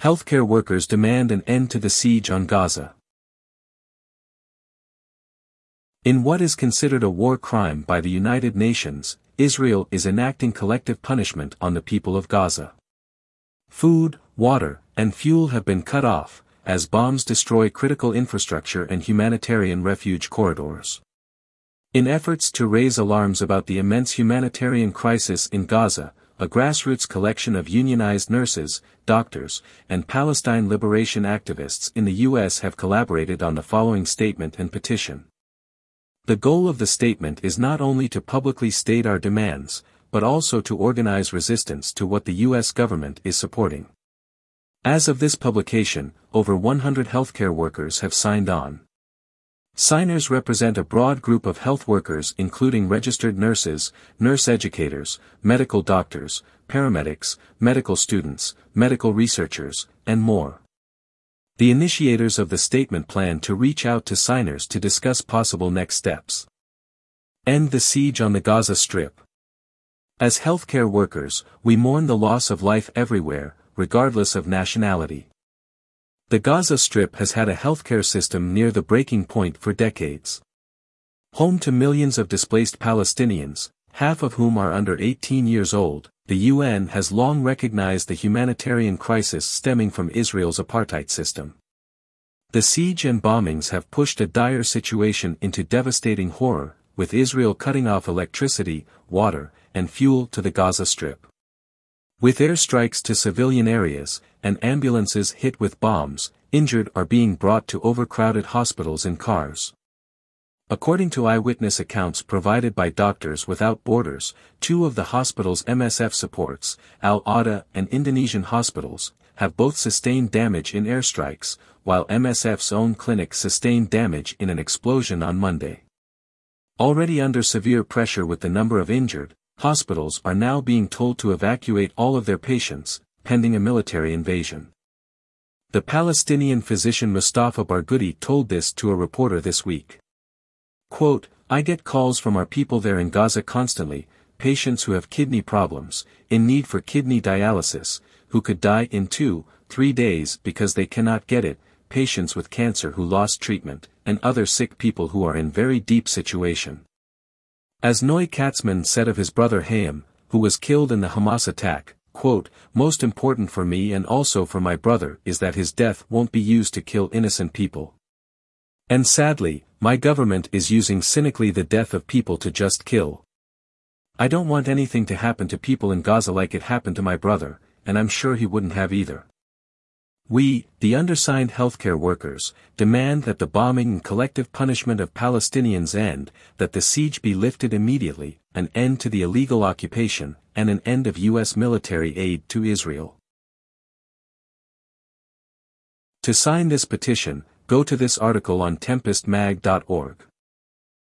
Healthcare workers demand an end to the siege on Gaza. In what is considered a war crime by the United Nations, Israel is enacting collective punishment on the people of Gaza. Food, water, and fuel have been cut off, as bombs destroy critical infrastructure and humanitarian refuge corridors. In efforts to raise alarms about the immense humanitarian crisis in Gaza, a grassroots collection of unionized nurses, doctors, and Palestine liberation activists in the U.S. have collaborated on the following statement and petition. The goal of the statement is not only to publicly state our demands, but also to organize resistance to what the U.S. government is supporting. As of this publication, over 100 healthcare workers have signed on. Signers represent a broad group of health workers including registered nurses, nurse educators, medical doctors, paramedics, medical students, medical researchers, and more. The initiators of the statement plan to reach out to signers to discuss possible next steps. End the siege on the Gaza Strip. As healthcare workers, we mourn the loss of life everywhere, regardless of nationality. The Gaza Strip has had a healthcare system near the breaking point for decades. Home to millions of displaced Palestinians, half of whom are under 18 years old, the UN has long recognized the humanitarian crisis stemming from Israel's apartheid system. The siege and bombings have pushed a dire situation into devastating horror, with Israel cutting off electricity, water, and fuel to the Gaza Strip. With airstrikes to civilian areas, and ambulances hit with bombs, injured are being brought to overcrowded hospitals in cars. According to eyewitness accounts provided by Doctors Without Borders, two of the hospitals MSF supports, Al Awda and Indonesian hospitals, have both sustained damage in airstrikes, while MSF's own clinic sustained damage in an explosion on Monday. Already under severe pressure with the number of injured, hospitals are now being told to evacuate all of their patients, pending a military invasion. The Palestinian physician Mustafa Barghouti told this to a reporter this week. Quote, I get calls from our people there in Gaza constantly, patients who have kidney problems, in need for kidney dialysis, who could die in two, three days because they cannot get it, patients with cancer who lost treatment, and other sick people who are in very deep situation. As Noy Katzman said of his brother Hayim, who was killed in the Hamas attack, quote, most important for me and also for my brother is that his death won't be used to kill innocent people. And sadly, my government is using cynically the death of people to just kill. I don't want anything to happen to people in Gaza like it happened to my brother, and I'm sure he wouldn't have either. We, the undersigned healthcare workers, demand that the bombing and collective punishment of Palestinians end, that the siege be lifted immediately, an end to the illegal occupation, and an end of U.S. military aid to Israel. To sign this petition, go to this article on tempestmag.org.